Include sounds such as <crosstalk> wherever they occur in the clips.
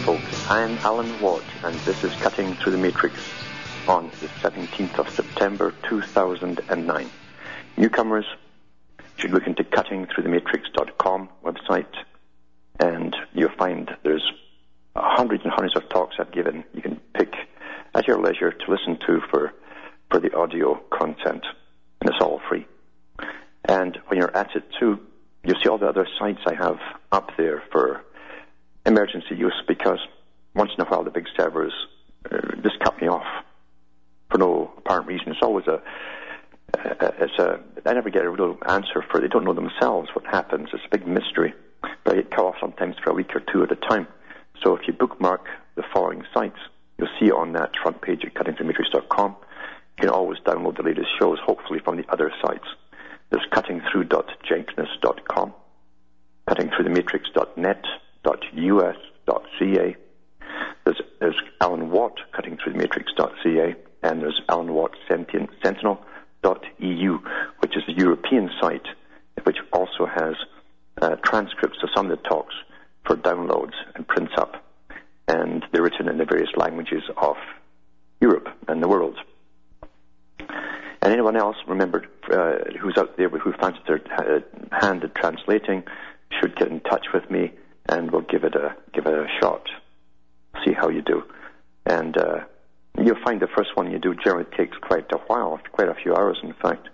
Folks. I'm Alan Watt, and this is Cutting Through the Matrix on the 17th of September 2009. Newcomers should look into cuttingthroughthematrix.com website, and you'll find there's hundreds and hundreds of talks I've given. You can pick at your leisure to listen to for for the audio content, and it's all free. And when you're at it too, you'll see all the other sites I have up there for emergency use because once in a while the big servers uh, just cut me off for no apparent reason. It's always a, uh, it's a, I never get a real answer for it. They don't know themselves what happens. It's a big mystery. But I get cut off sometimes for a week or two at a time. So if you bookmark the following sites, you'll see on that front page at cuttingthroughmatrix.com. You can always download the latest shows, hopefully from the other sites. There's cuttingthrough.jenkness.com, cuttingthroughthematrix.net, us.ca. There's, there's Alan Watt, cutting through the matrix.ca, and there's Alan Watt Sentinel.eu, which is a European site, which also has uh, transcripts of some of the talks for downloads and prints up. And they're written in the various languages of Europe and the world. And anyone else, remember, uh, who's out there who fancies their uh, hand at translating, should get in touch with me and we'll give it a give it a shot. See how you do, and uh, you'll find the first one you do generally takes quite a while, quite a few hours, in fact,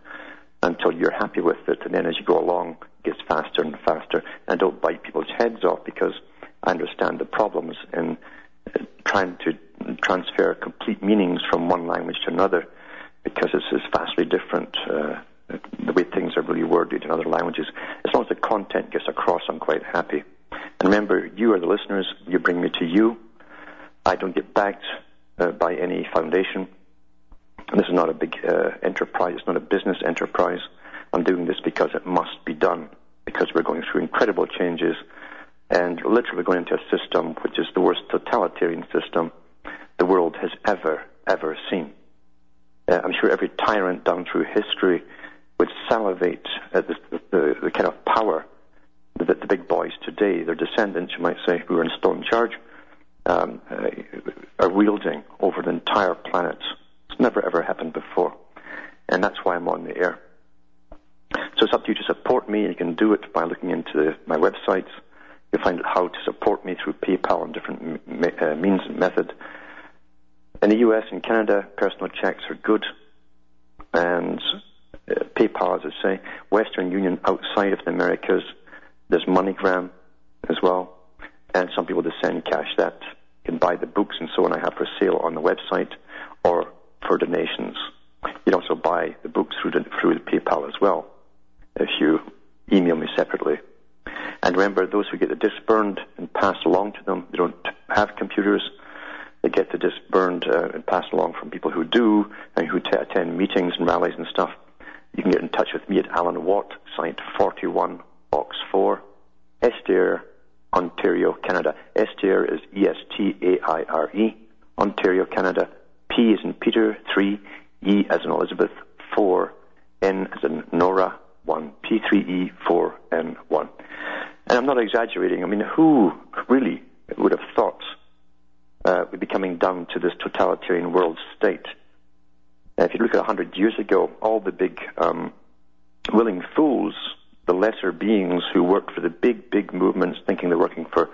until you're happy with it, and then as you go along, it gets faster and faster. And don't bite people's heads off because I understand the problems in uh, trying to transfer complete meanings from one language to another because it's, is vastly different. Uh, the way things are really worded in other languages. As long as the content gets across, I'm quite happy. And remember, you are the listeners. You bring me to you. I don't get backed uh, by any foundation. This is not a big uh, enterprise. It's not a business enterprise. I'm doing this because it must be done. Because we're going through incredible changes and literally going into a system which is the worst totalitarian system the world has ever, ever seen. Uh, I'm sure every tyrant down through history would salivate at the, the, the kind of power that the big boys today, their descendants, you might say, who are in stone charge, um, uh, are wielding over the entire planet. It's never ever happened before. And that's why I'm on the air. So it's up to you to support me. You can do it by looking into my website. You'll find out how to support me through PayPal and different uh, means and method. In the US and Canada, personal checks are good. And uh, PayPal, as I say, Western Union outside of the Americas, there's MoneyGram as well, and some people just send cash that can buy the books and so on I have for sale on the website or for donations. You can also buy the books through the, through the PayPal as well if you email me separately. And remember, those who get the disc burned and passed along to them, they don't have computers. They get the disc burned uh, and passed along from people who do and who t- attend meetings and rallies and stuff. You can get in touch with me at Alan Watt, site 41 Box 4, Estaire, Ontario, Canada. Estaire is E-S-T-A-I-R-E, Ontario, Canada. P is in Peter, 3, E as in Elizabeth, 4, N as in Nora, 1, P3E, 4, N, 1. And I'm not exaggerating. I mean, who really would have thought uh, we'd be coming down to this totalitarian world state? Uh, if you look at 100 years ago, all the big um, willing fools the lesser beings who worked for the big, big movements, thinking they're working for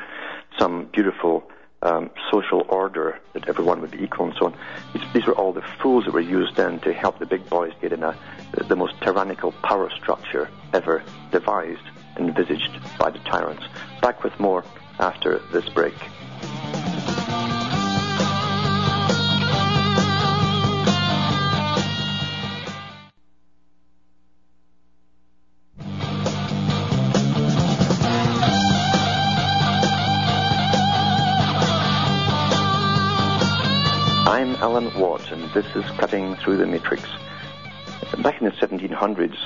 some beautiful um, social order that everyone would be equal and so on. These, these, were all the fools that were used then to help the big boys get in a, the most tyrannical power structure ever devised, envisaged by the tyrants. Back with more after this break. Alan Watt, and this is Cutting Through the Matrix. Back in the 1700s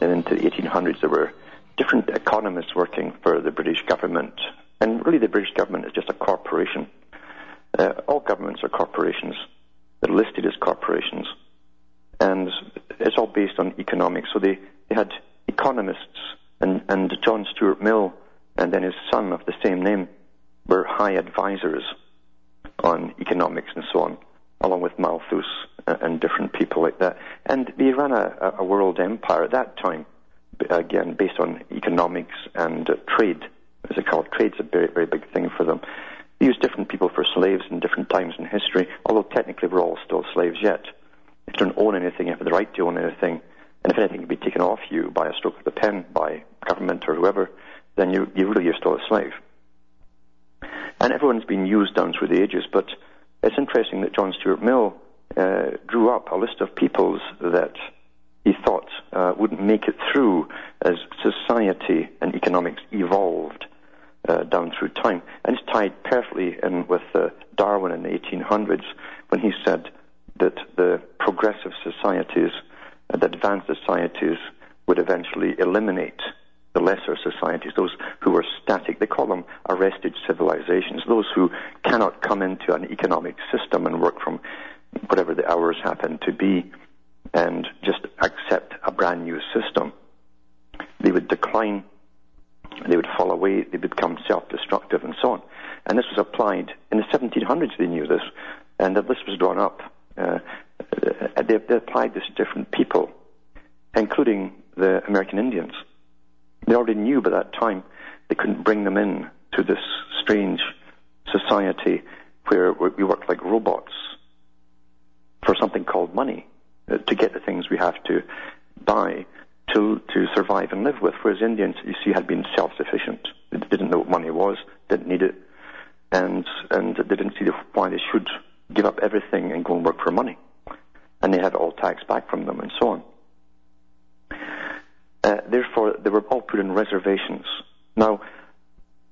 and into the 1800s, there were different economists working for the British government. And really, the British government is just a corporation. Uh, all governments are corporations. They're listed as corporations. And it's all based on economics. So they, they had economists, and, and John Stuart Mill and then his son of the same name were high advisors on economics and so on, along with Malthus and different people like that. And they ran a, a world empire at that time, again, based on economics and uh, trade, as they call it. Trade's a very, very big thing for them. They used different people for slaves in different times in history, although technically we're all still slaves yet. If you don't own anything, you have the right to own anything. And if anything can be taken off you by a stroke of the pen, by government or whoever, then you, you really are still a slave. And everyone's been used down through the ages, but it's interesting that John Stuart Mill uh, drew up a list of peoples that he thought uh, wouldn't make it through as society and economics evolved uh, down through time. And it's tied perfectly in with uh, Darwin in the 1800s when he said that the progressive societies, uh, the advanced societies, would eventually eliminate the lesser societies, those who are static. They call them arrested civilizations, those who cannot come into an economic system and work from whatever the hours happen to be and just accept a brand new system. They would decline, they would fall away, they become self-destructive and so on. And this was applied in the 1700s, they knew this, and the list was drawn up. Uh, they, they applied this to different people, including the American Indians. They already knew by that time they couldn't bring them in to this strange society where we work like robots for something called money uh, to get the things we have to buy to to survive and live with. Whereas Indians, you see, had been self-sufficient. They didn't know what money was, didn't need it, and and they didn't see why they should give up everything and go and work for money. And they had all tax back from them and so on. Uh, therefore, they were all put in reservations. Now,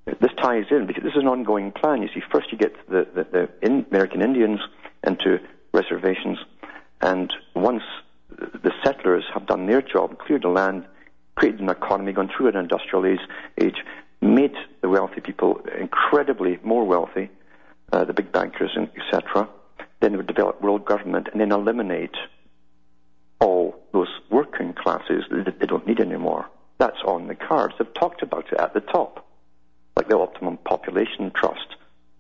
this ties in because this is an ongoing plan. You see, first you get the, the, the in American Indians into reservations, and once the settlers have done their job, cleared the land, created an economy, gone through an industrial age, age made the wealthy people incredibly more wealthy, uh, the big bankers, etc. Then they would develop world government and then eliminate all those working classes that they don't need anymore. That's on the cards. They've talked about it at the top, like the Optimum Population Trust,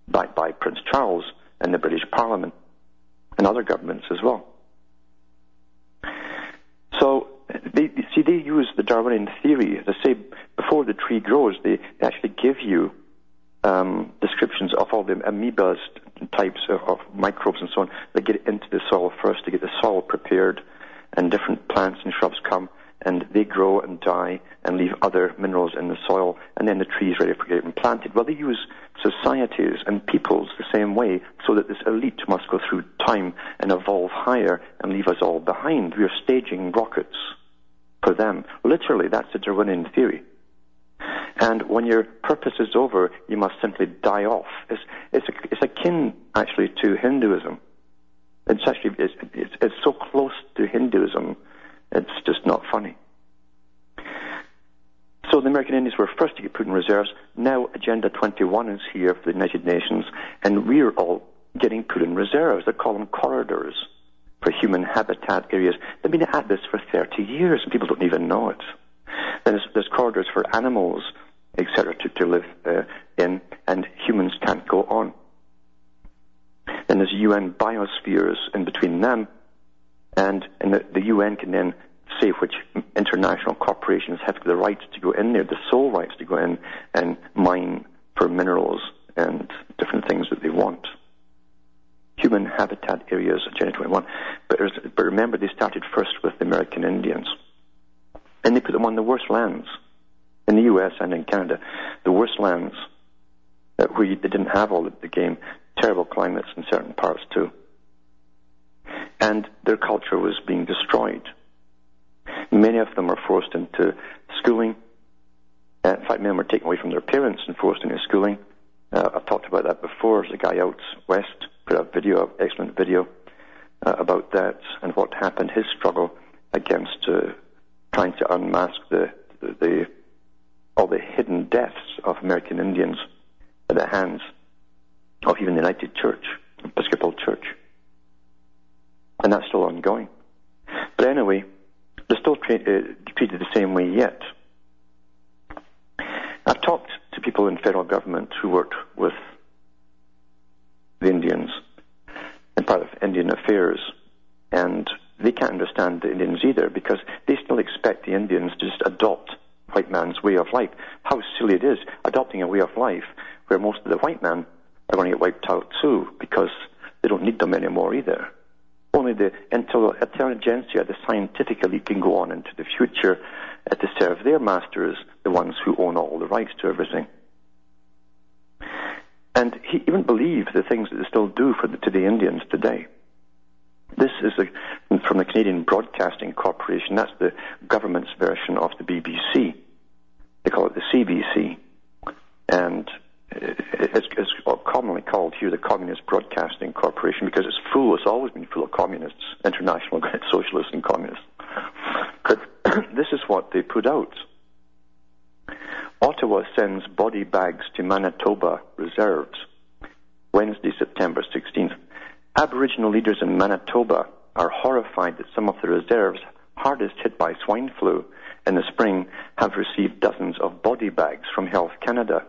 backed by Prince Charles and the British Parliament and other governments as well. So, they, see, they use the Darwinian theory. As I say, before the tree grows, they actually give you um, descriptions of all the amoebas types of, of, microbes and so on that get into the soil first to get the soil prepared and different plants and shrubs come and they grow and die and leave other minerals in the soil, and then the tree is ready for getting planted. Well, they use societies and peoples the same way, so that this elite must go through time and evolve higher and leave us all behind. We are staging rockets for them. That's the Darwinian theory. And when your purpose is over, you must simply die off. It's, it's, it's akin, actually, to Hinduism. It's actually it's, it's, it's so close to Hinduism, it's just not funny. So the American Indians were first to get put in reserves. Now Agenda 21 is here for the United Nations, and we're all getting put in reserves. They call them corridors for human habitat areas. They've been at this for 30 years, and people don't even know it. There's, there's corridors for animals, etc., to, to live uh, in, and humans can't go on. Then there's UN biospheres in between them, and, and the, the UN can then say which international corporations have the rights to go in there, the sole rights to go in and mine for minerals and different things that they want. Human habitat areas, Agenda 21. But, but remember, they started first with the American Indians. And they put them on the worst lands in the US and in Canada, the worst lands uh, where they didn't have all of the game terrible climates in certain parts too. And their culture was being destroyed. Many of them were forced into schooling. In fact, many were taken away from their parents and forced into schooling. Uh, I've talked about that before. There's a guy out west put up a video, excellent video uh, about that and what happened, his struggle against uh, trying to unmask the, the, the all the hidden deaths of American Indians at the hands of even the United Church, Episcopal Church. And that's still ongoing. But anyway, they're still tra- uh, treated the same way yet. I've talked to people in federal government who worked with the Indians and part of Indian affairs, and they can't understand the Indians either because they still expect the Indians to just adopt white man's way of life. How silly it is adopting a way of life where most of the white men are going to get wiped out too because they don't need them anymore either. Only the intelligentsia, the scientific elite, can go on into the future uh, to serve their masters, the ones who own all the rights to everything. And he even believed the things that they still do the, to the Indians today. This is a, from the Canadian Broadcasting Corporation. That's the government's version of the BBC. They call it the CBC. And uh, it's, it's commonly called here the Communist Broadcasting Corporation because it's full, it's always been full of communists, international <laughs> socialists and communists. But <clears throat> this is what they put out. Ottawa sends body bags to Manitoba reserves. Wednesday, September 16th. Aboriginal leaders in Manitoba are horrified that some of the reserves hardest hit by swine flu in the spring have received dozens of body bags from Health Canada.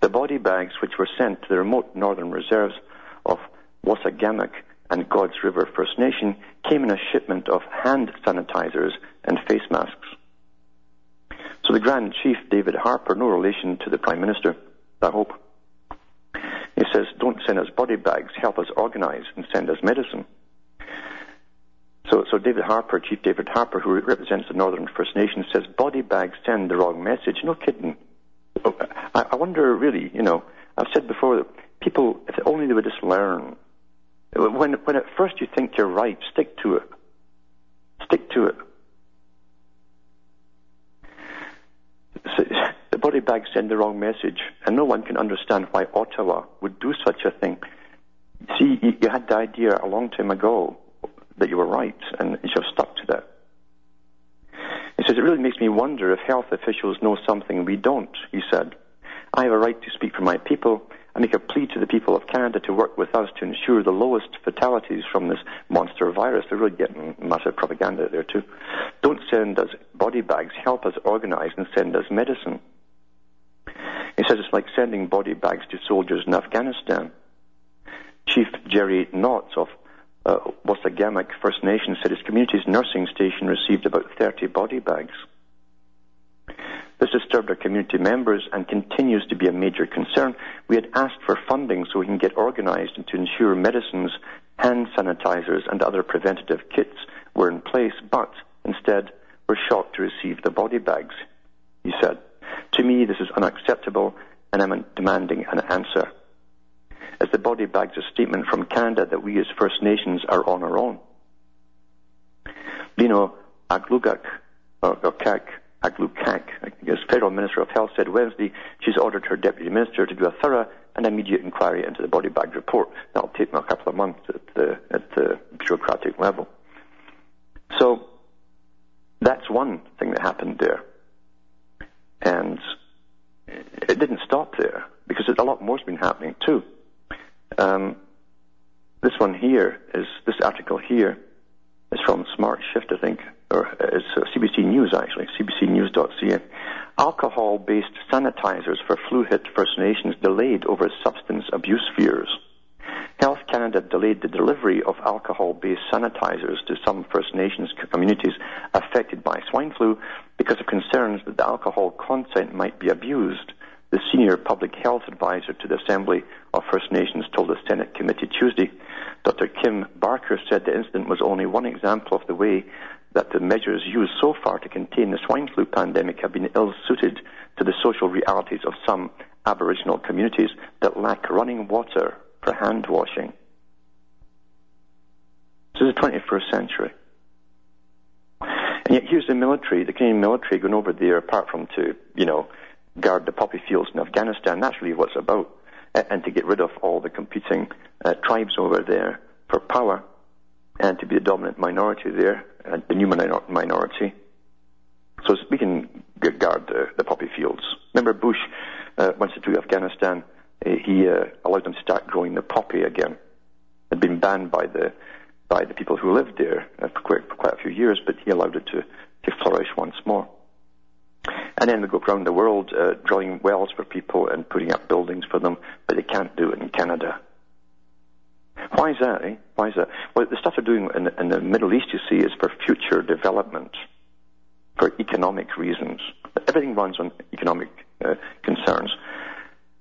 The body bags, which were sent to the remote northern reserves of Wasagamack and God's River First Nation, came in a shipment of hand sanitizers and face masks. So the Grand Chief, David Harper, no relation to the Prime Minister, I hope, he says, don't send us body bags, help us organize and send us medicine. So, so David Harper, Chief David Harper, who represents the Northern First Nations, says body bags send the wrong message. No kidding. Oh, I, I wonder, really, you know, I've said before that people, if only they would just learn. When, when at first you think you're right, stick to it. Stick to it. Body bags send the wrong message, and no one can understand why Ottawa would do such a thing. See, you, you had the idea a long time ago that you were right, and you've stuck to that. He says, It really makes me wonder if health officials know something we don't, he said. I have a right to speak for my people. I make a plea to the people of Canada to work with us to ensure the lowest fatalities from this monster virus. They're really getting massive propaganda there too. Don't send us body bags. Help us organize and send us medicine. He says it's like sending body bags to soldiers in Afghanistan. Chief Jerry Knotts of uh, Wasagamack First Nation said his community's nursing station received about 30 body bags. This disturbed our community members and continues to be a major concern. We had asked for funding so we can get organized and to ensure medicines, hand sanitizers, and other preventative kits were in place, but instead were shocked to receive the body bags, he said. To me, this is unacceptable, and I'm demanding an answer as the body bags a statement from Canada that we as First Nations are on our own. Leona Aglugak, or, or Kak, Aglukkaq, I guess, Federal Minister of Health, said Wednesday she's ordered her Deputy Minister to do a thorough and immediate inquiry into the body bag report. That'll take me a couple of months at the, at the bureaucratic level. So, that's one thing that happened there. And it didn't stop there, because a lot more's been happening too. Um, this one here is this article here is from Smart Shift, I think, or it's uh, CBC News actually, cbcnews.ca. Alcohol-based sanitizers for flu-hit First Nations delayed over substance abuse fears. Canada delayed the delivery of alcohol-based sanitizers to some First Nations communities affected by swine flu because of concerns that the alcohol content might be abused the senior public health advisor to the Assembly of First Nations told the Senate committee Tuesday. Dr. Kim Barker said the incident was only one example of the way that the measures used so far to contain the swine flu pandemic have been ill suited to the social realities of some Aboriginal communities that lack running water for hand washing. This is the 21st century. And yet here's the military, the Canadian military going over there apart from to, you know, guard the poppy fields in Afghanistan. That's really what it's about. and to get rid of all the competing uh, tribes over there for power and to be the dominant minority there, uh, the new minor- minority. So we can guard the, the poppy fields. Remember Bush, uh, once he took Afghanistan, he uh, allowed them to start growing the poppy again. It had been banned by the by the people who lived there uh, for, quite, for quite a few years, but he allowed it to, to flourish once more. And then we go around the world uh, drilling wells for people and putting up buildings for them, but they can't do it in Canada. Why is that? Eh? Why is that? Well, the stuff they're doing in, in the Middle East, you see, is for future development, for economic reasons. Everything runs on economic uh, concerns.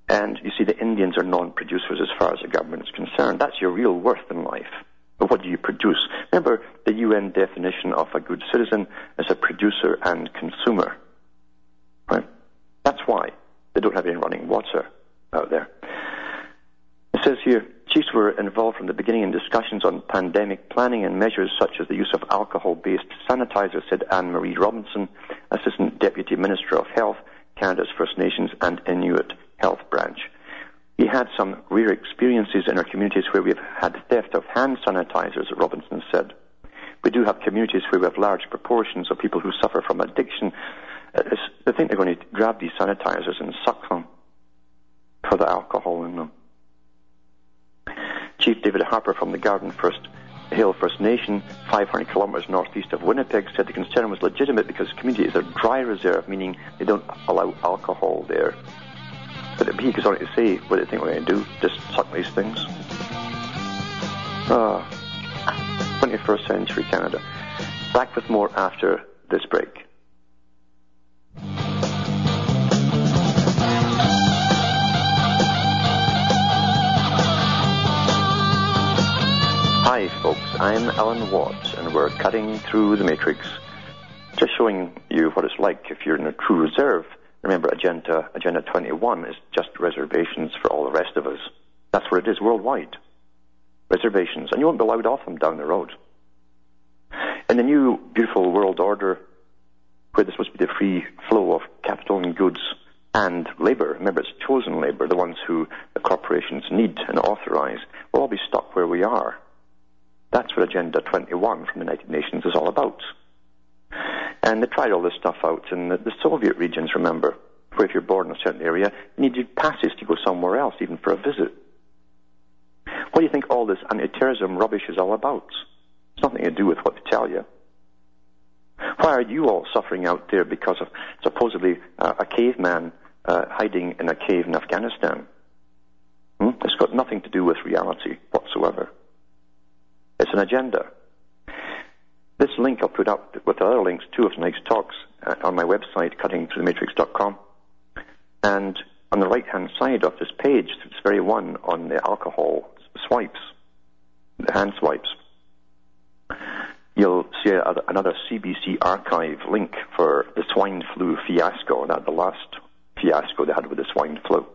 And you see, the Indians are non-producers as far as the government is concerned. That's your real worth in life. But what do you produce? Remember, the UN definition of a good citizen is a producer and consumer. Right? That's why they don't have any running water out there. It says here, chiefs were involved from the beginning in discussions on pandemic planning and measures such as the use of alcohol-based sanitizer, said Anne-Marie Robinson, Assistant Deputy Minister of Health, Canada's First Nations and Inuit Health Branch. We had some rare experiences in our communities where we've had theft of hand sanitizers, Robinson said. We do have communities where we have large proportions of people who suffer from addiction. Uh, they think they're going to grab these sanitizers and suck them for the alcohol in them. Chief David Harper from the Garden First Hill First Nation, 500 kilometres northeast of Winnipeg, said the concern was legitimate because community is a dry reserve, meaning they don't allow alcohol there. But he goes on to say what they think we're going to do, just suck these things. Ah, 21st century Canada. Back with more after this break. Hi, folks. I'm Alan Watts, and we're cutting through the matrix, just showing you what it's like if you're in a true reserve. Remember, Agenda, Agenda 21 is just reservations for all the rest of us. That's what it is worldwide. Reservations. And you won't be allowed off them down the road. In the new beautiful world order, where there's supposed to be the free flow of capital and goods and labour, remember it's chosen labour, the ones who the corporations need and authorise, we'll all be stuck where we are. That's what Agenda 21 from the United Nations is all about. And they tried all this stuff out in the, the Soviet regions, remember, where if you're born in a certain area, you needed passes to go somewhere else, even for a visit. What do you think all this anti-terrorism rubbish is all about? It's nothing to do with what they tell you. Why are you all suffering out there because of supposedly uh, a caveman uh, hiding in a cave in Afghanistan? Hmm? It's got nothing to do with reality whatsoever. It's an agenda. This link I'll put up with other links too of tonight's talks uh, on my website, cuttingthroughthematrix.com. And on the right-hand side of this page, this very one on the alcohol swipes, the hand swipes, you'll see another CBC archive link for the swine flu fiasco, that the last fiasco they had with the swine flu.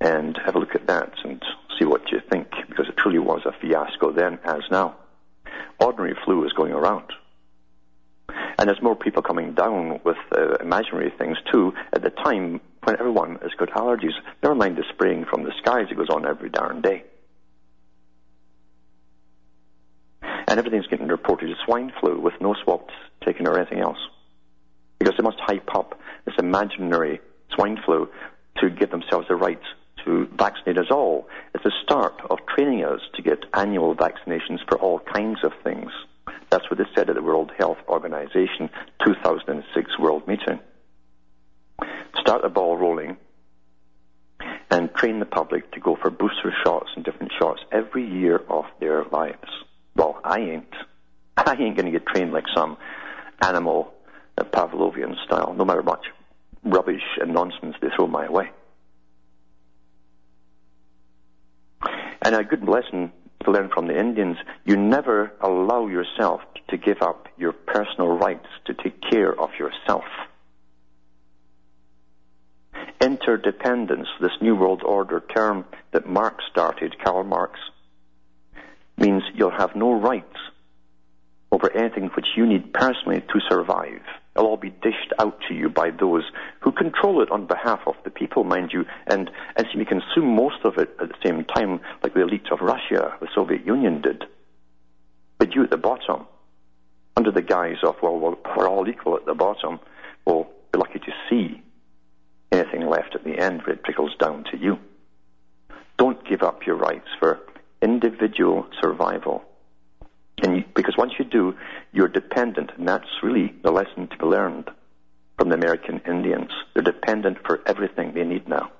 And have a look at that and see what you think, because it truly was a fiasco then as now. Ordinary flu is going around. And there's more people coming down with uh, imaginary things too. At the time when everyone has got allergies, never mind the spraying from the skies, it goes on every darn day. And everything's getting reported as swine flu with no swabs taken or anything else. Because they must hype up this imaginary swine flu to give themselves the right to vaccinate us all. It's the start of training us to get annual vaccinations for all kinds of things. That's what they said at the World Health Organization 2006 World Meeting. Start the ball rolling and train the public to go for booster shots and different shots every year of their lives. Well, I ain't. <laughs> I ain't going to get trained like some animal, Pavlovian style, no matter much rubbish and nonsense they throw my way. And a good lesson to learn from the Indians, you never allow yourself to give up your personal rights to take care of yourself. Interdependence, this New World Order term that Marx started, Karl Marx, means you'll have no rights over anything which you need personally to survive. It'll all be dished out to you by those who control it on behalf of the people, mind you, and, and seem to consume most of it at the same time, like the elite of Russia, the Soviet Union did. But you at the bottom, under the guise of, well, we're all equal at the bottom, well, be lucky to see anything left at the end where it trickles down to you. Don't give up your rights for individual survival. And you, because once you do, you're dependent, and that's really the lesson to be learned from the American Indians. They're dependent for everything they need now.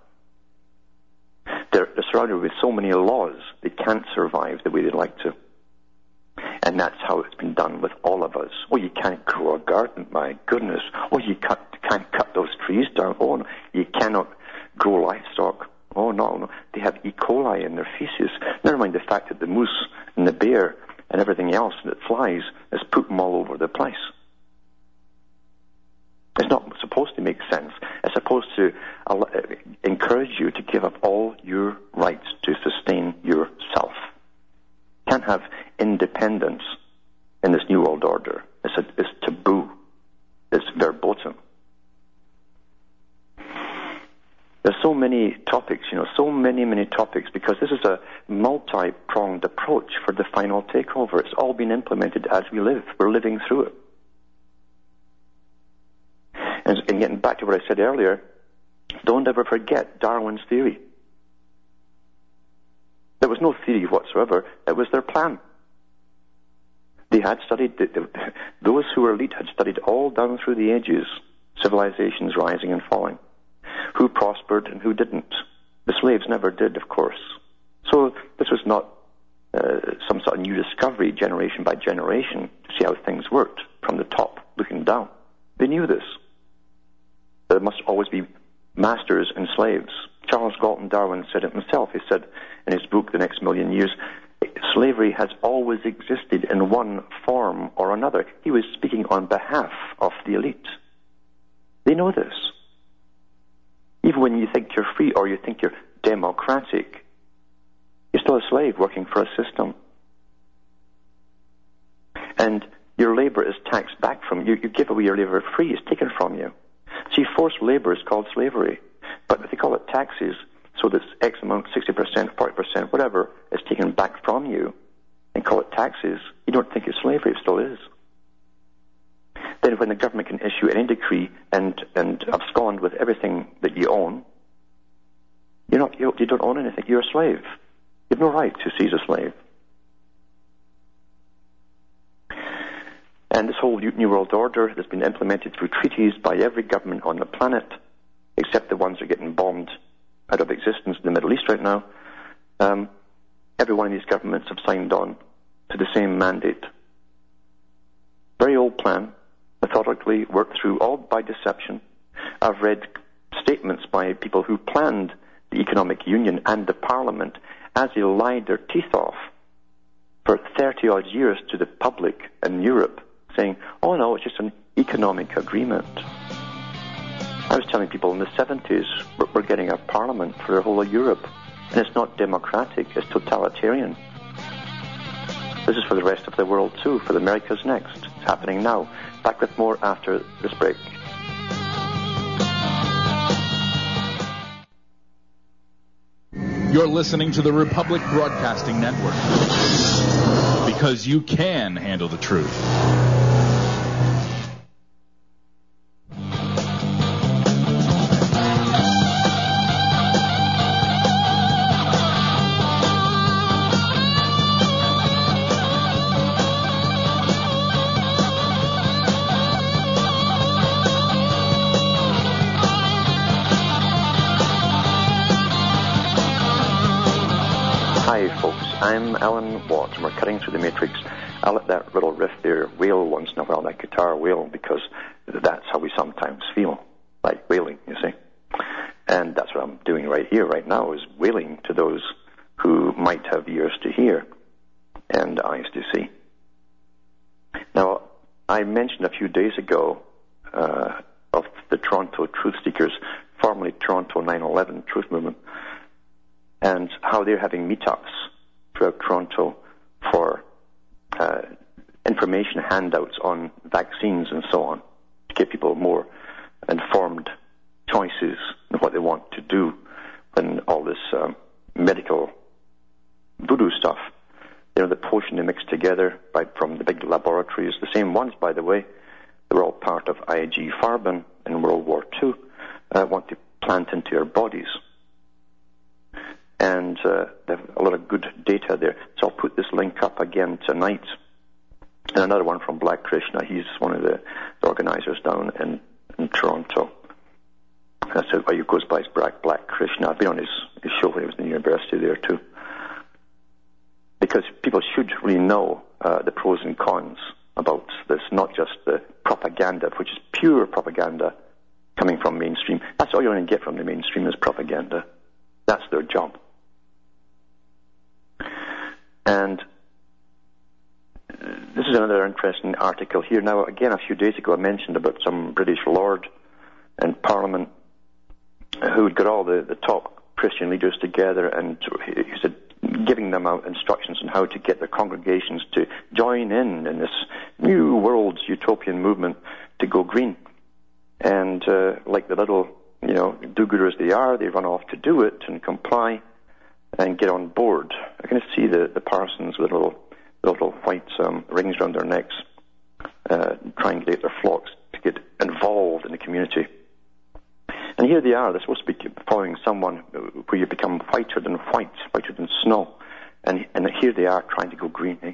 They're, they're surrounded with so many laws, they can't survive the way they'd like to. And that's how it's been done with all of us. Oh, you can't grow a garden, my goodness. Oh, you cut, can't cut those trees down. Oh, no. you cannot grow livestock. Oh, no, no. They have E. coli in their feces. Never mind the fact that the moose and the bear and everything else that flies is put them all over the place. It's not supposed to make sense. It's supposed to encourage you to give up all your rights to sustain yourself. You can't have independence in this New World Order. It's, a, it's taboo. It's verboten. There's so many topics, you know, so many, many topics, because this is a multi-pronged approach for the final takeover. It's all been implemented as we live. We're living through it. And, and getting back to what I said earlier, don't ever forget Darwin's theory. There was no theory whatsoever. It was their plan. They had studied, the, the, those who were elite had studied all down through the ages, civilizations rising and falling, who prospered and who didn't. The slaves never did, of course. So this was not uh, some sort of new discovery generation by generation to see how things worked from the top looking down. They knew this. There must always be masters and slaves. Charles Galton Darwin said it himself. He said in his book, The Next Million Years, slavery has always existed in one form or another. He was speaking on behalf of the elite. They know this. Even when you think you're free or you think you're democratic, you're still a slave working for a system. And your labor is taxed back from you. You give away your labor free, it's taken from you. See, forced labor is called slavery, but they call it taxes, so this X amount, 60%, 40%, whatever, is taken back from you and call it taxes, you don't think it's slavery, it still is. Then when the government can issue any decree and, and abscond with everything that you own, you're not, you, you don't own anything, you're a slave. You have no right to seize a slave. And this whole New World Order has been implemented through treaties by every government on the planet, except the ones that are getting bombed out of existence in the Middle East right now. Um, every one of these governments have signed on to the same mandate. Very old plan, methodically worked through, all by deception. I've read statements by people who planned the economic union and the parliament as they lied their teeth off for 30 odd years to the public in Europe saying, oh no, it's just an economic agreement. I was telling people in the 70s we're getting a parliament for the whole of Europe, and it's not democratic, it's totalitarian. This is for the rest of the world too, for the Americas next. It's happening now. Back with more after this break. You're listening to the Republic Broadcasting Network because you can handle the truth. Alan Watt, and we're cutting through the matrix. I'll let that little riff there wail once in a while, that guitar wail, because that's how we sometimes feel, like wailing, you see. And that's what I'm doing right here, right now, is wailing to those who might have ears to hear and eyes to see. Now, I mentioned a few days ago uh, of the Toronto Truth Seekers, formerly Toronto 9/11 Truth Movement, and how they're having meetups throughout Toronto for uh, information handouts on vaccines and so on to give people more informed choices and what they want to do when all this um, medical voodoo stuff, you know, the potion they mix together by, from the big laboratories, the same ones, by the way, they were all part of IG Farben in World War II, uh, want to plant into your bodies. And uh, they have a lot of good data there. So I'll put this link up again tonight. And another one from Black Krishna. He's one of the, the organizers down in, in Toronto. That's why he goes by his Black, Black Krishna. I've been on his, his show when he was in the university there too. Because people should really know uh, the pros and cons about this, not just the propaganda, which is pure propaganda coming from mainstream. That's all you're going to get from the mainstream is propaganda. That's their job. And this is another interesting article here. Now, again, a few days ago, I mentioned about some British lord in Parliament who had got all the, the top Christian leaders together and he said, giving them out instructions on how to get their congregations to join in in this new world's utopian movement to go green. And uh, like the little, you know, do-gooders they are, they run off to do it and comply and get on board. I can see the, the parsons with little, little white um, rings around their necks, uh, trying to get their flocks to get involved in the community. And here they are. They're supposed to be following someone where you become whiter than white, whiter than snow. And, and here they are trying to go green. Eh?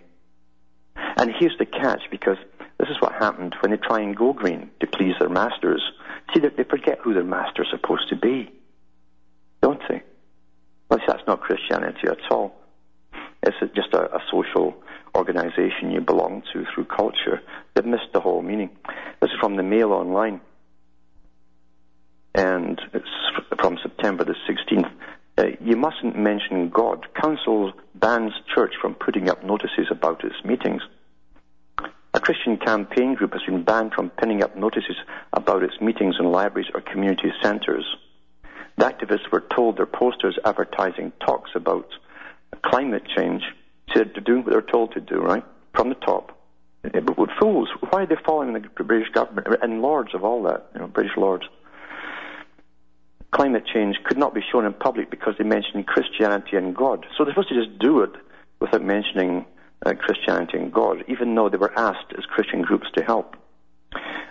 And here's the catch, because this is what happened when they try and go green to please their masters. See, they forget who their master's supposed to be? Well, that's not Christianity at all. It's just a, a social organization you belong to through culture. They've missed the whole meaning. This is from the Mail Online and it's from September the 16th. Uh, you mustn't mention God. Council bans church from putting up notices about its meetings. A Christian campaign group has been banned from pinning up notices about its meetings in libraries or community centres. The activists were told their posters advertising talks about climate change. So they're doing what they're told to do, right? From the top. But fools, why are they following the British government and lords of all that, you know, British lords? climate change could not be shown in public because they mentioned Christianity and God. So they're supposed to just do it without mentioning uh, Christianity and God, even though they were asked as Christian groups to help.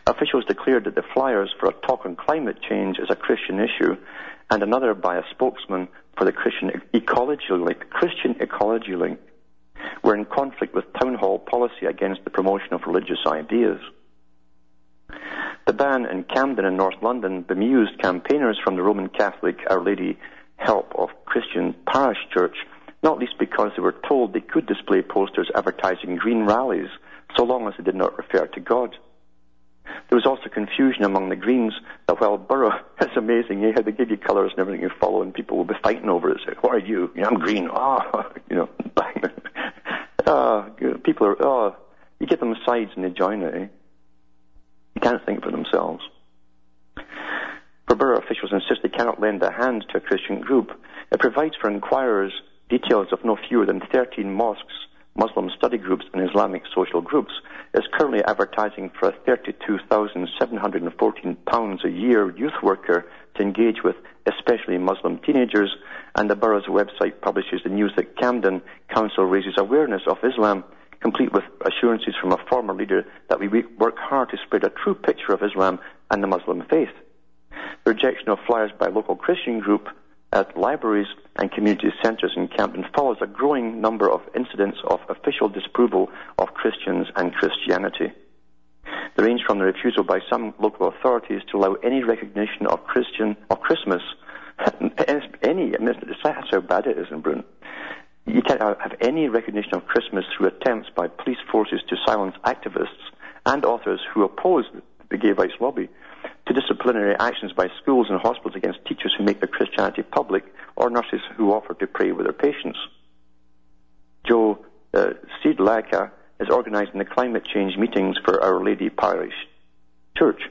Officials declared that the flyers for a talk on climate change is a Christian issue, and another by a spokesman for the Christian Ecology Link, Christian Ecology Link, were in conflict with town hall policy against the promotion of religious ideas. The ban in Camden in North London bemused campaigners from the Roman Catholic Our Lady Help of Christian Parish Church, not least because they were told they could display posters advertising green rallies so long as they did not refer to God. There was also confusion among the Greens that while Borough, <laughs> it's amazing, eh, they give you colours and everything you follow, and people will be fighting over it. Say, what are you? Yeah, I'm green. Oh, <laughs> you know, <laughs> oh, people are, oh, you get them sides and they join it, eh? They can't think for themselves. For borough officials insist they cannot lend a hand to a Christian group. It provides for inquirers details of no fewer than 13 mosques, Muslim study groups, and Islamic social groups. It's currently advertising for a £32,714 a year youth worker to engage with, especially Muslim teenagers, and the borough's website publishes the news that Camden Council raises awareness of Islam complete with assurances from a former leader that we work hard to spread a true picture of Islam and the Muslim faith. The rejection of flyers by local Christian group at libraries and community centres in Camden follows a growing number of incidents of official disapproval of Christians and Christianity. They range from the refusal by some local authorities to allow any recognition of Christian of Christmas, <laughs> any. I mean, that's how bad it is in Britain you can't have any recognition of Christmas through attempts by police forces to silence activists and authors who oppose the gay rights lobby, to disciplinary actions by schools and hospitals against teachers who make their Christianity public, or nurses who offer to pray with their patients. Joe uh, is organising the climate change meetings for Our Lady Parish Church.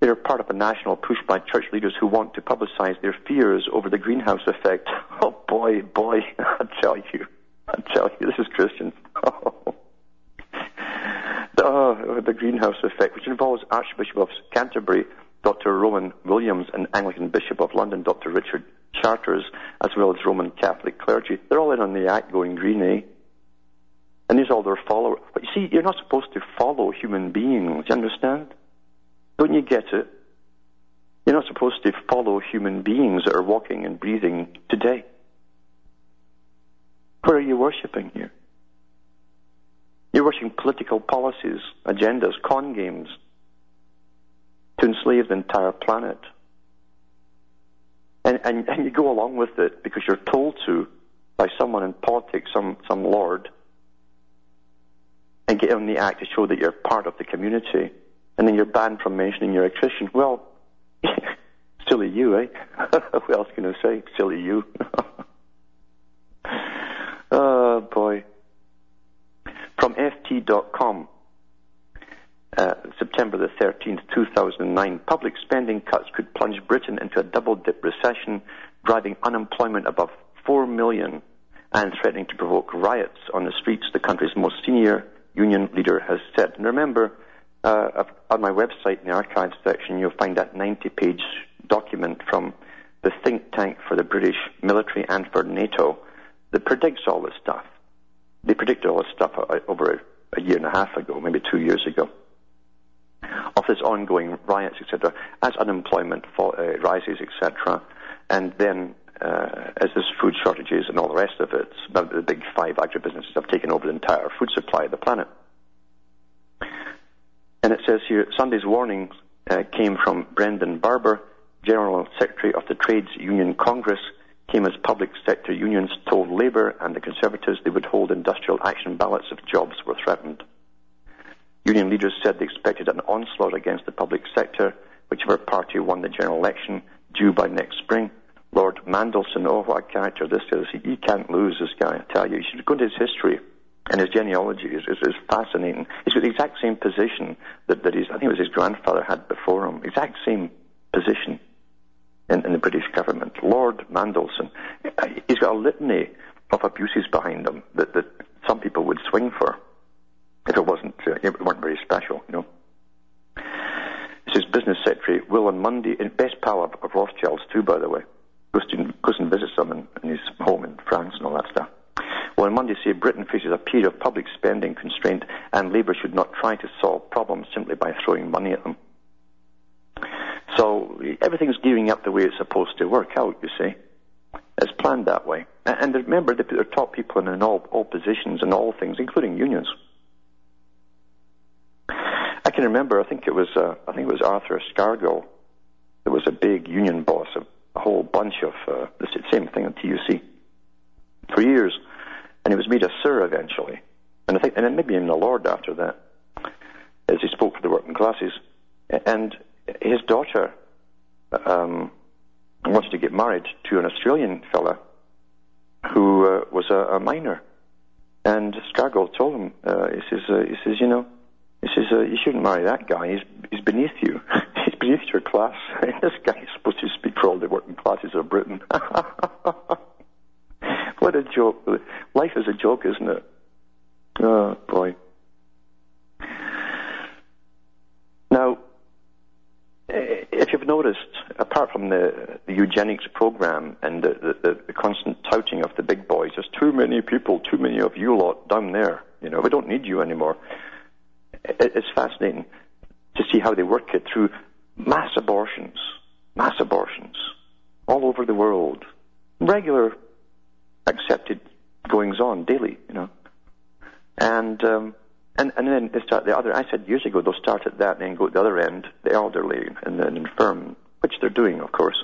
They're part of a national push by church leaders who want to publicize their fears over the greenhouse effect. <laughs> Oh boy, boy, <laughs> I tell you, I tell you, this is Christian. <laughs> Oh. Oh, the greenhouse effect, which involves Archbishop of Canterbury, Dr. Rowan Williams, and Anglican Bishop of London, Dr. Richard Chartres, as well as Roman Catholic clergy. They're all in on the act going green, eh? And these are all their followers. But you see, you're not supposed to follow human beings. You understand? Don't you get it? You're not supposed to follow human beings that are walking and breathing today. Where are you worshipping here? You're worshiping political policies, agendas, con games to enslave the entire planet. And, and, and you go along with it because you're told to by someone in politics, some, some lord, and get on the act to show that you're part of the community. And then you're banned from mentioning you're a Christian. Well, <laughs> silly you, eh? <laughs> what else can I say? Silly you. <laughs> oh, boy. FT.com, uh, September the 13th, 2009, public spending cuts could plunge Britain into a double-dip recession, driving unemployment above 4 million and threatening to provoke riots on the streets, the country's most senior union leader has said. And remember, uh, on my website in the archives section, you'll find that 90-page document from the think tank for the British military and for NATO that predicts all this stuff. They predicted all this stuff uh, over a, year and a half ago, maybe two years ago, of this ongoing riots, etc., as unemployment fall, uh, rises, etc., and then uh, as there's food shortages and all the rest of it, the big five agribusinesses have taken over the entire food supply of the planet. And it says here, Sunday's warning uh, came from Brendan Barber, General Secretary of the Trades Union Congress, came as public sector unions told Labour and the Conservatives they would hold industrial action ballots if jobs were threatened. Union leaders said they expected an onslaught against the public sector, whichever party won the general election, due by next spring. Lord Mandelson, oh, what a character this is. He, can't lose, this guy, I tell you. You should go into his history and his genealogy is, is, is fascinating. He's got the exact same position that, that his, I think it was his grandfather had before him. Exact same position in, in the British government. Lord Mandelson. He's got a litany of abuses behind him that, that some people would swing for if it wasn't, uh, it weren't very special, you know. This is business secretary Will on Monday, and best pal of, of Rothschild's too, by the way goes, to, goes and visits them in, in his home in France and all that stuff. Well, on Monday, say Britain faces a period of public spending constraint, and Labour should not try to solve problems simply by throwing money at them. Everything's gearing up the way it's supposed to work out. You see, it's planned that way. And remember, they put their top people in all, all positions and all things, including unions. I can remember. I think it was. Uh, I think it was Arthur Scargill. There was a big union boss of a whole bunch of uh, the same thing on TUC for years, and he was made a sir eventually, and I think, and then maybe even a lord after that, as he spoke for the working classes, and his daughter um, wanted to get married to an Australian fella who uh, was a, a miner, and Scargill told him, uh, he says, uh, he says, you know. He says, uh, you shouldn't marry that guy. He's, he's beneath you. <laughs> he's beneath your class. <laughs> this guy is supposed to speak for all the working classes of Britain. <laughs> what a joke. Life is a joke, isn't it? Oh, boy. Now, if you've noticed, the, the eugenics program and the, the, the, constant touting of the big boys, there's too many people, too many of you lot down there. You know, we don't need you anymore it's fascinating to see how they work it through mass abortions, mass abortions all over the world, regular accepted goings on daily, you know, and um, and and then they start the other. I said years ago they'll start at that and then go at the other end, the elderly and then infirm, which they're doing, of course.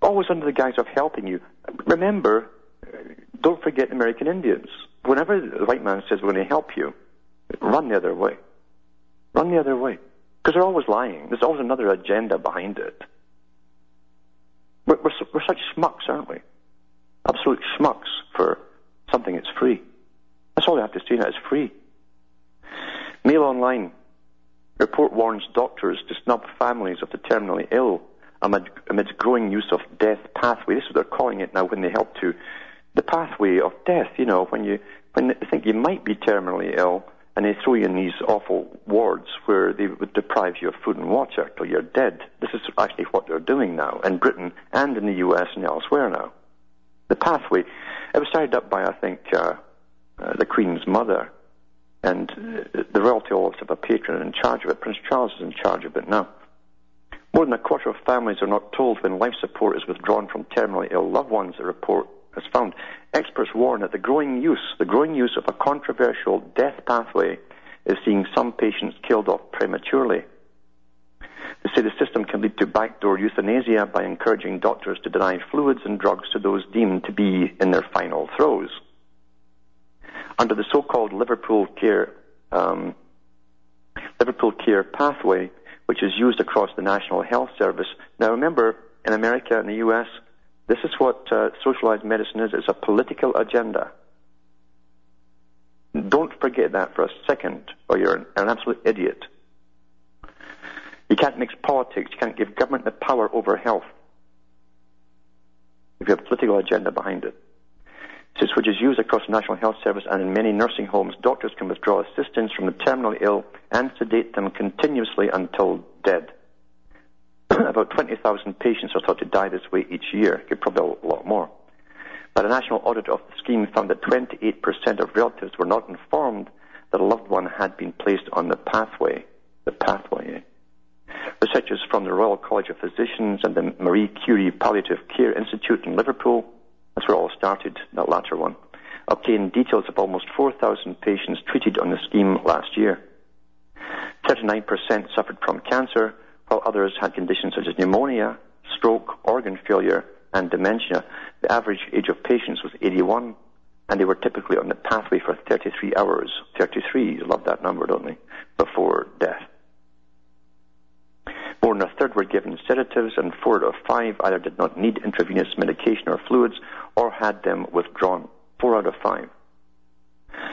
Always under the guise of helping you. Remember, uh, don't forget American Indians. Whenever the white man says we're going to help you, Run the other way. Run the other way. Because they're always lying. There's always another agenda behind it. We're, we're, we're such schmucks, aren't we? Absolute schmucks for something that's free. That's all they have to say now. It's free. Mail Online. Report warns doctors to snub families of the terminally ill amid, amid growing use of death pathway. This is what they're calling it now when they help to the pathway of death. You know, when you when they think you might be terminally ill, and they throw you in these awful wards where they would deprive you of food and water till you're dead. This is actually what they're doing now in Britain and in the US and elsewhere now. The pathway, it was started up by, I think, uh, uh, the Queen's mother, and the royalty always have a patron in charge of it. Prince Charles is in charge of it now. More than a quarter of families are not told when life support is withdrawn from terminally ill loved ones, a report has found. Experts warn that the growing use, the growing use of a controversial death pathway is seeing some patients killed off prematurely. They say the system can lead to backdoor euthanasia by encouraging doctors to deny fluids and drugs to those deemed to be in their final throes. Under the so-called Liverpool Care um, Liverpool Care pathway, which is used across the National Health Service. Now, remember, in America and the U.S., this is what uh, socialized medicine is. It's a political agenda. Don't forget that for a second, or you're an, an absolute idiot. You can't mix politics. You can't give government the power over health if you have a political agenda behind it. Since which is used across the National Health Service and in many nursing homes, doctors can withdraw assistance from the terminally ill and sedate them continuously until dead. <clears throat> About 20,000 patients are thought to die this way each year. Probably a lot more. But a national audit of the scheme found that 28% of relatives were not informed that a loved one had been placed on the pathway. The pathway. Researchers from the Royal College of Physicians and the Marie Curie Palliative Care Institute in Liverpool, that's where it all started, that latter one, obtained details of almost 4,000 patients treated on the scheme last year. 39% suffered from cancer, while others had conditions such as pneumonia, stroke, organ failure, and dementia. The average age of patients was 81, and they were typically on the pathway for 33 hours. 33, love that number, don't they? Before death. More than a third were given sedatives, and four out of five either did not need intravenous medication or fluids or had them withdrawn. Four out of five.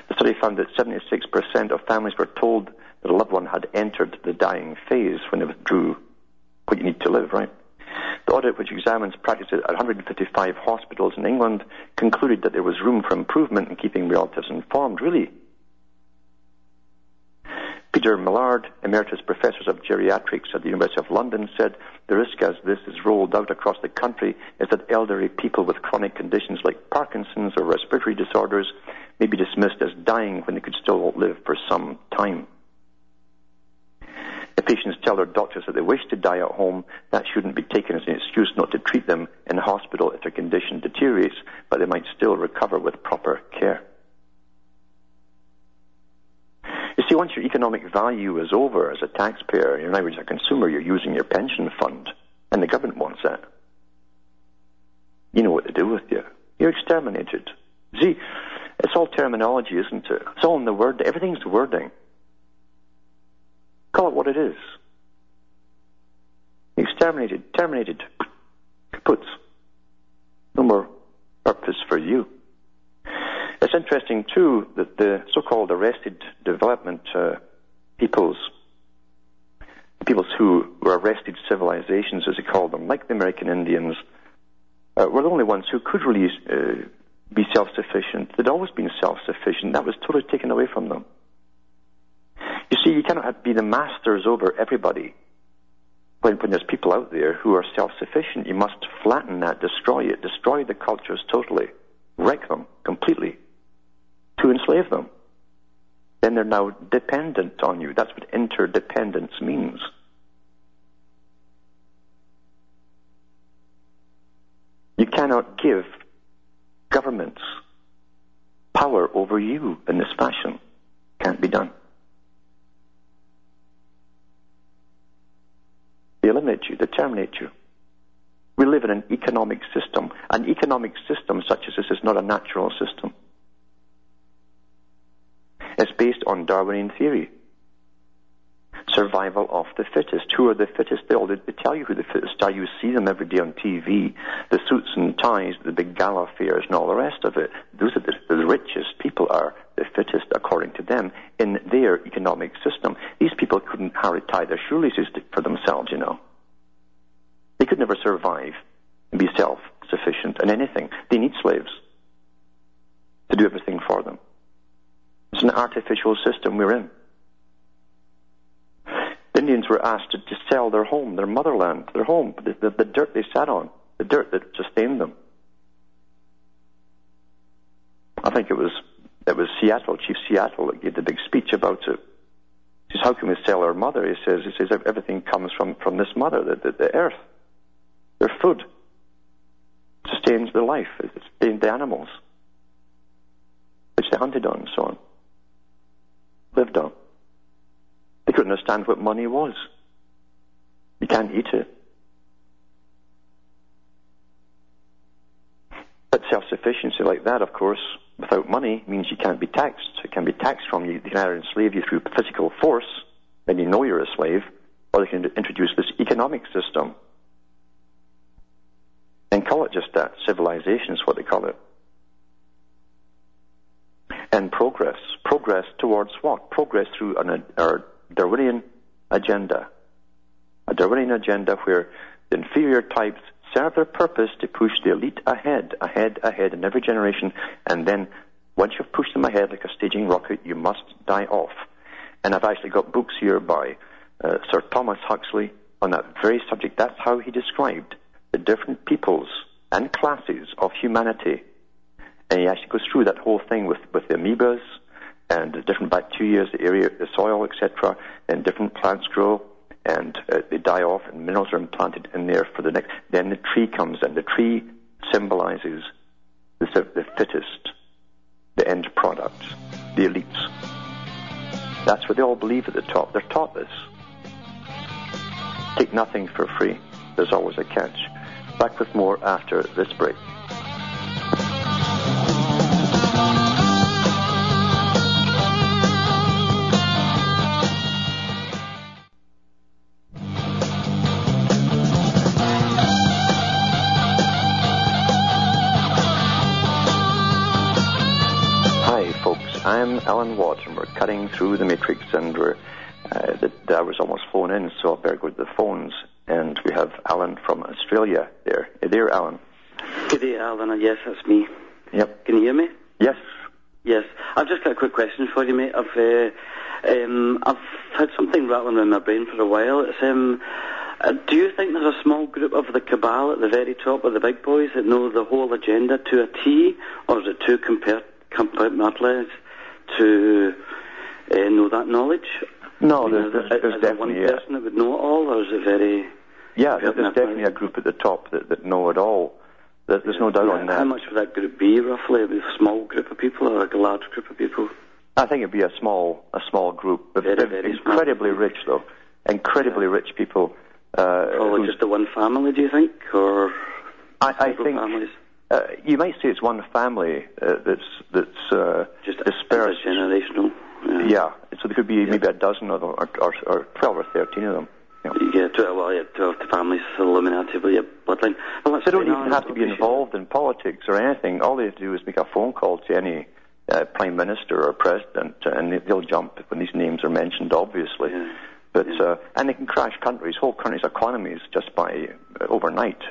The study found that 76% of families were told that a loved one had entered the dying phase when they withdrew what you need to live, right? The audit, which examines practice at 155 hospitals in England, concluded that there was room for improvement in keeping relatives informed. Really? Peter Millard, Emeritus Professor of Geriatrics at the University of London, said the risk as this is rolled out across the country is that elderly people with chronic conditions like Parkinson's or respiratory disorders may be dismissed as dying when they could still live for some time. If patients tell their doctors that they wish to die at home, that shouldn't be taken as an excuse not to treat them in hospital if their condition deteriorates, but they might still recover with proper care. You see, once your economic value is over as a taxpayer, you're now as a consumer, you're using your pension fund, and the government wants that. You know what to do with you. You're exterminated. See, it's all terminology, isn't it? It's all in the word. Everything's wording. Call it what it is. Exterminated, terminated, kaputs. No more purpose for you. It's interesting too that the so-called arrested development uh, peoples, peoples who were arrested civilizations, as they called them, like the American Indians, uh, were the only ones who could really uh, be self-sufficient. They'd always been self-sufficient. That was totally taken away from them. You see, you cannot be the masters over everybody. When, when there's people out there who are self-sufficient, you must flatten that, destroy it, destroy the cultures totally, wreck them completely to enslave them. Then they're now dependent on you. That's what interdependence means. You cannot give governments power over you in this fashion. Can't be done. They eliminate you, they terminate you. We live in an economic system. An economic system such as this is not a natural system. It's based on Darwinian theory. Survival of the fittest. Who are the fittest? They all they tell you who the fittest are. You see them every day on TV. The suits and ties, the big gala affairs, and all the rest of it. Those are the, the richest people are the fittest, according to them, in their economic system. These people couldn't tie their shoelaces for themselves, you know. They could never survive and be self-sufficient in anything. They need slaves to do everything for them. It's an artificial system we're in. The Indians were asked to, to sell their home, their motherland, their home, the, the, the dirt they sat on, the dirt that sustained them. I think it was it was Seattle, Chief Seattle, that gave the big speech about it. He says, how can we sell our mother? He says, he says everything comes from, from this mother, the, the, the earth. Their food sustains their life. It sustains the animals, which they hunted on and so on, lived on. They couldn't understand what money was. You can't eat it. But self-sufficiency like that, of course, without money means you can't be taxed. It can be taxed from you. They can either enslave you through physical force, then you know you're a slave, or they can introduce this economic system and call it just that. Civilization is what they call it. And progress. Progress towards what? Progress through an, a Darwinian agenda. A Darwinian agenda where the inferior types serve their purpose to push the elite ahead, ahead, ahead in every generation, and then once you've pushed them ahead like a staging rocket, you must die off. And I've actually got books here by uh, Sir Thomas Huxley on that very subject. That's how he described the different peoples and classes of humanity. And he actually goes through that whole thing with, with the amoebas and the different bacteria, the area, the soil, etc., and different plants grow and uh, they die off and minerals are implanted in there for the next. Then the tree comes in. The tree symbolizes the, the fittest, the end product, the elites. That's what they all believe at the top. They're taught this. Take nothing for free. There's always a catch. Back with more after this break. Through the matrix, and we're uh, the, the hour's almost flown in, so I better go to the phones. And we have Alan from Australia there. Hey there, Alan. Good day, Alan. Yes, that's me. Yep. Can you hear me? Yes. Yes. I've just got a quick question for you, mate. I've uh, um, I've had something rattling in my brain for a while. It's um. Uh, do you think there's a small group of the cabal at the very top of the big boys that know the whole agenda to a T, or is it too compartmentalized? to uh, know that knowledge? No, there's, there's, there's is definitely one person that would know it all, or is it very? Yeah, there's, there's definitely a group at the top that, that know it all. There's, there's no doubt on that. How much would that group be roughly? A small group of people or a large group of people? I think it'd be a small a small group, but very, very incredibly small. rich though, incredibly yeah. rich people. Uh, Probably just the one family, do you think, or I, I think families? Uh, you might say it's one family uh, that's that's uh, just dispersed. generational. Yeah. yeah. So there could be yeah. maybe a dozen of them, or, or, or twelve or thirteen of them. Yeah, yeah twelve, well, yeah, twelve families, Illuminati, but yeah, bloodline. Well, they don't even have to be involved in politics or anything. All they have to do is make a phone call to any uh, prime minister or president, and they'll jump when these names are mentioned, obviously. Yeah. But uh, and they can crash countries, whole countries' economies, just by uh, overnight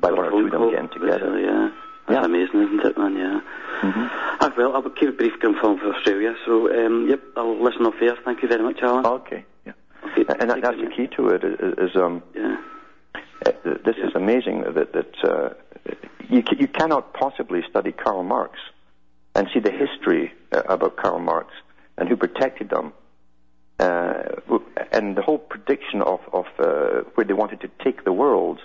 by one or two of them getting together. Yeah. That's yeah. amazing, isn't it, man? Yeah. Mm-hmm. Ah, well, I'll keep it brief confirmed for Australia. So, um, yep, I'll listen off here. Thank you very much, Alan. Okay. Yeah. Okay, and that, that's the key to it. Is, is um. Yeah. This yeah. is amazing that that uh, you you cannot possibly study Karl Marx and see the history uh, about Karl Marx and who protected them. Uh, and the whole prediction of, of uh, where they wanted to take the world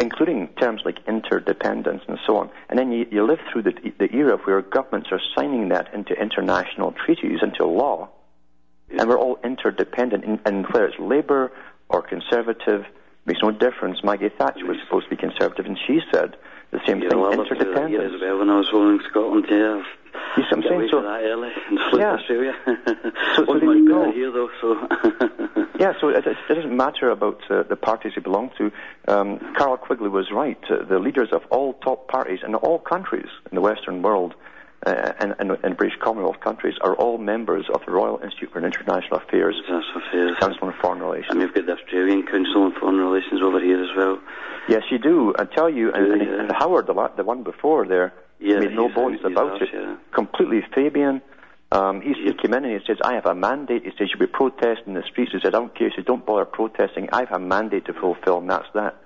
including terms like interdependence and so on. And then you, you live through the, the era where governments are signing that into international treaties, into law, and we're all interdependent. And, and whether it's Labour or Conservative, makes no difference. Maggie Thatcher was supposed to be Conservative, and she said the same yeah, thing, interdependence. as well when I was over in Scotland, yeah. You see what I'm saying? So, that early and flew yeah. to Australia. so, so there you go. Here, though, so. yeah, so it, it, doesn't matter about uh, the parties you belong to. Um, Carroll Quigley was right. Uh, the leaders of all top parties in all countries in the Western world uh, and, and, and, British Commonwealth countries are all members of the Royal Institute for International Affairs, International Affairs. Council on Foreign Relations. And we've got the Australian Council on Foreign Relations over here as well. Yes, you do. I tell you, and, and, yeah. and Howard, the, the one before there, yeah, made no bones about it. Yeah. Completely Fabian. Um, he, he came in and he says, I have a mandate. He says, you'll be protesting in the streets. He said, I don't care. He said, don't bother protesting. I have a mandate to fulfill, and that's that.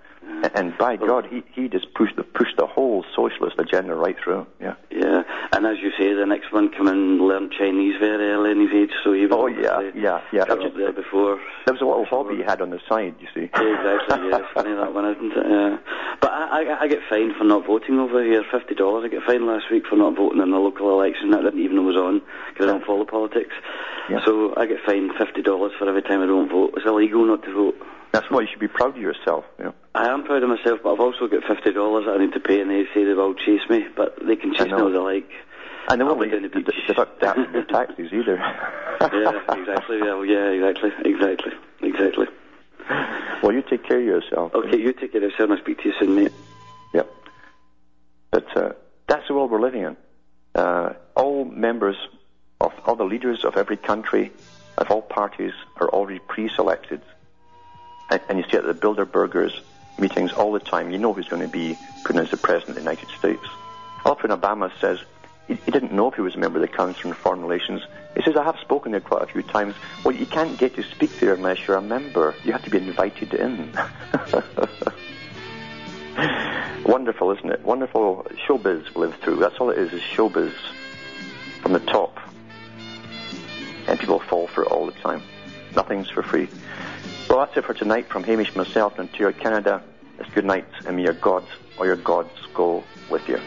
And, by God, he, he just pushed the pushed the whole socialist agenda right through. Yeah. Yeah, and as you say, the next one come and learn Chinese very early in his age, so he was Oh yeah, yeah, yeah. up there before. There was a little hobby he had on the side, you see. Yeah, exactly, yeah, it's <laughs> funny that one, isn't it? Yeah. But I, I, I get fined for not voting over here, fifty dollars. I get fined last week for not voting in the local election that I didn't even know was on because I don't follow politics. Yeah. So I get fined fifty dollars for every time I don't vote. It's illegal not to vote. That's why you should be proud of yourself. You know. I am proud of myself, but I've also got fifty dollars that I need to pay, and they say they will chase me, but they can chase me all they like. And they won't be let you deduct that from your taxes either. <laughs> yeah, exactly. Yeah, yeah, exactly, exactly, exactly. well, you take care of yourself. Okay, you take care of yourself, I'll speak to you soon, mate. Yep. But uh, that's the world we're living in. Uh, all members of all the leaders of every country, of all parties, are already pre-selected. And, and you see at the Bilderbergers meetings all the time, you know who's going to be put in as the president of the United States. Often Obama says he, he didn't know if he was a member of the Council on Foreign Relations. He says, I have spoken there quite a few times. Well, you can't get to speak there unless you're a member. You have to be invited in. <laughs> Wonderful, isn't it? Wonderful showbiz we live through. That's all it is, is showbiz from the top. And people fall for it all the time. Nothing's for free. Well, that's it for tonight from Hamish, myself, and Ontario, Canada. It's good night, and may your gods or your gods go with you.